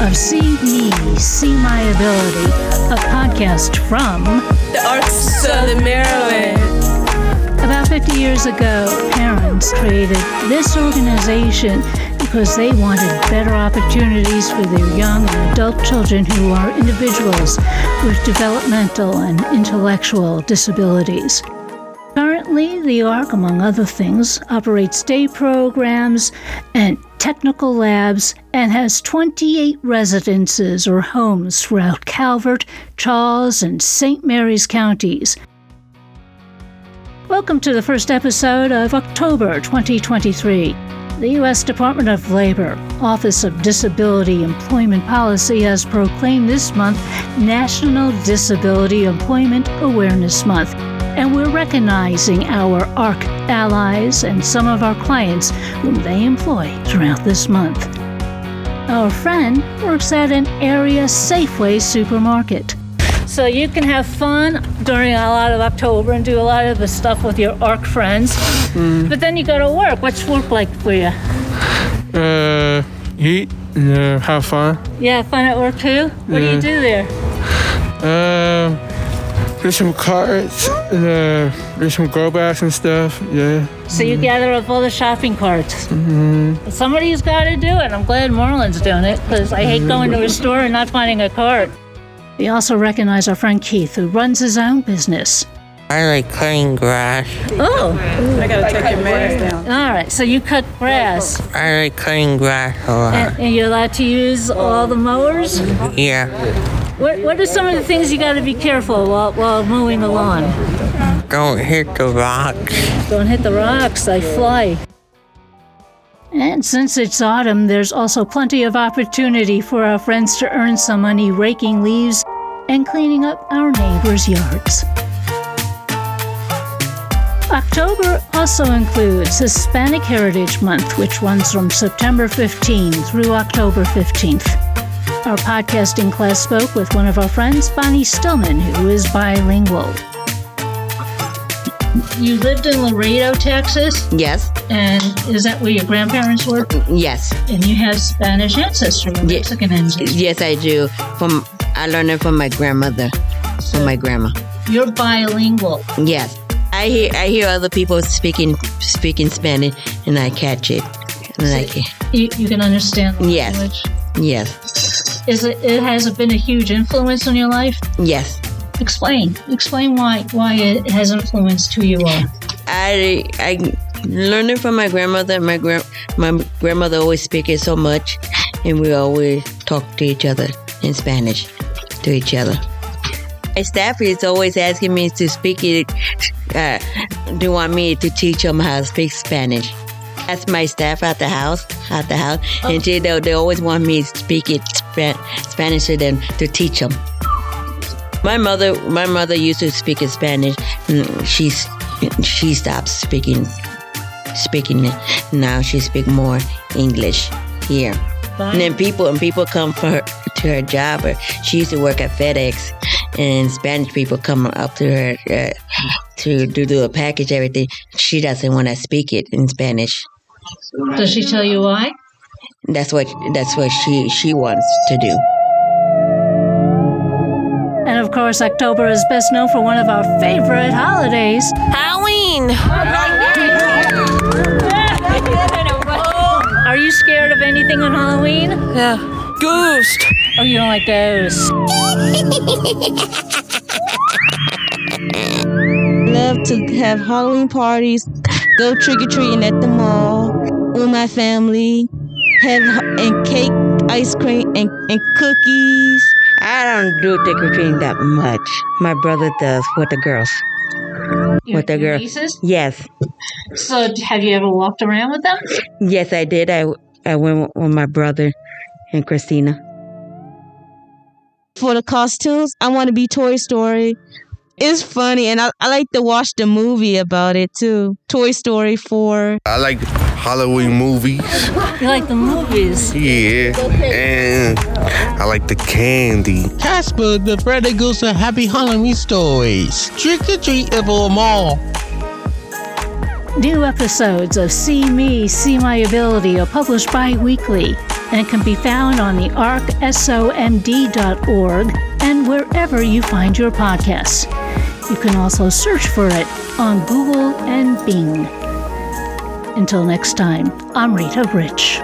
of See Me, See My Ability, a podcast from the Arc Southern Maryland. About 50 years ago, parents created this organization because they wanted better opportunities for their young and adult children who are individuals with developmental and intellectual disabilities. Currently, the ARC, among other things, operates day programs and technical labs and has 28 residences or homes throughout Calvert, Charles, and St. Mary's counties. Welcome to the first episode of October 2023. The U.S. Department of Labor, Office of Disability Employment Policy, has proclaimed this month National Disability Employment Awareness Month and we're recognizing our ARC allies and some of our clients whom they employ throughout this month. Our friend works at an area Safeway supermarket. So you can have fun during a lot of October and do a lot of the stuff with your ARC friends. Mm. But then you go to work. What's work like for you? Uh, eat, uh, have fun. Yeah, fun at work too? What yeah. do you do there? Uh, there's some carts, uh, there's some grow bags and stuff, yeah. So you mm-hmm. gather up all the shopping carts. Mm-hmm. Somebody's got to do it. I'm glad Marlon's doing it because I hate going to a store and not finding a cart. We also recognize our friend Keith, who runs his own business. I like cutting grass. Oh. I gotta take your mask down. All right, so you cut grass. I like cutting grass a lot. And, and you're allowed to use all the mowers? Yeah. What, what are some of the things you got to be careful while, while mowing the lawn? Don't hit the rocks. Don't hit the rocks, they fly. And since it's autumn, there's also plenty of opportunity for our friends to earn some money raking leaves and cleaning up our neighbors' yards. October also includes Hispanic Heritage Month, which runs from September 15 through October 15th. Our podcasting class spoke with one of our friends, Bonnie Stillman, who is bilingual. You lived in Laredo, Texas? Yes. And is that where your grandparents were? Mm, mm, yes. And you have Spanish ancestry, Mexican ancestry? Yes, I do. From I learned it from my grandmother, from my grandma. You're bilingual. Yes. I hear I hear other people speaking speaking Spanish, and I catch it. And so I can. You, you can understand the yes. language. Yes. Is it, it has it been a huge influence on your life? Yes. Explain. Explain why why it has influenced who you are. I I learned it from my grandmother. My grand my grandmother always speak it so much, and we always talk to each other in Spanish to each other. My staff is always asking me to speak it. Uh, they want me to teach them how to speak Spanish. That's my staff at the house, at the house, oh. and they, they always want me to speak it Spanish to them to teach them. My mother, my mother used to speak in Spanish. She's she stopped speaking speaking it. Now she speak more English here. And then people and people come for her, to her job. Or she used to work at FedEx, and Spanish people come up to her uh, to do do a package everything. She doesn't want to speak it in Spanish. Does she tell you why? That's what that's what she she wants to do. And of course, October is best known for one of our favorite holidays, Halloween. Are you scared of anything on Halloween? Yeah. Ghost. Oh, you don't like ghosts. Love to have Halloween parties, go trick or treating at the mall with my family, have and cake, ice cream, and, and cookies. I don't do trick or treating that much. My brother does with the girls. Your, with the girls. Nieces? Yes. So, have you ever walked around with them? Yes, I did. I I went with my brother and Christina. For the costumes, I want to be Toy Story. It's funny, and I, I like to watch the movie about it too. Toy Story 4. I like Halloween movies. You like the movies? Yeah, and I like the candy. Casper, the Freddy Goose of Happy Halloween Stories. Trick or treat at the mall. New episodes of See Me, See My Ability are published bi weekly. and can be found on the arcsomd.org and wherever you find your podcasts. You can also search for it on Google and Bing. Until next time, I'm Rita Rich.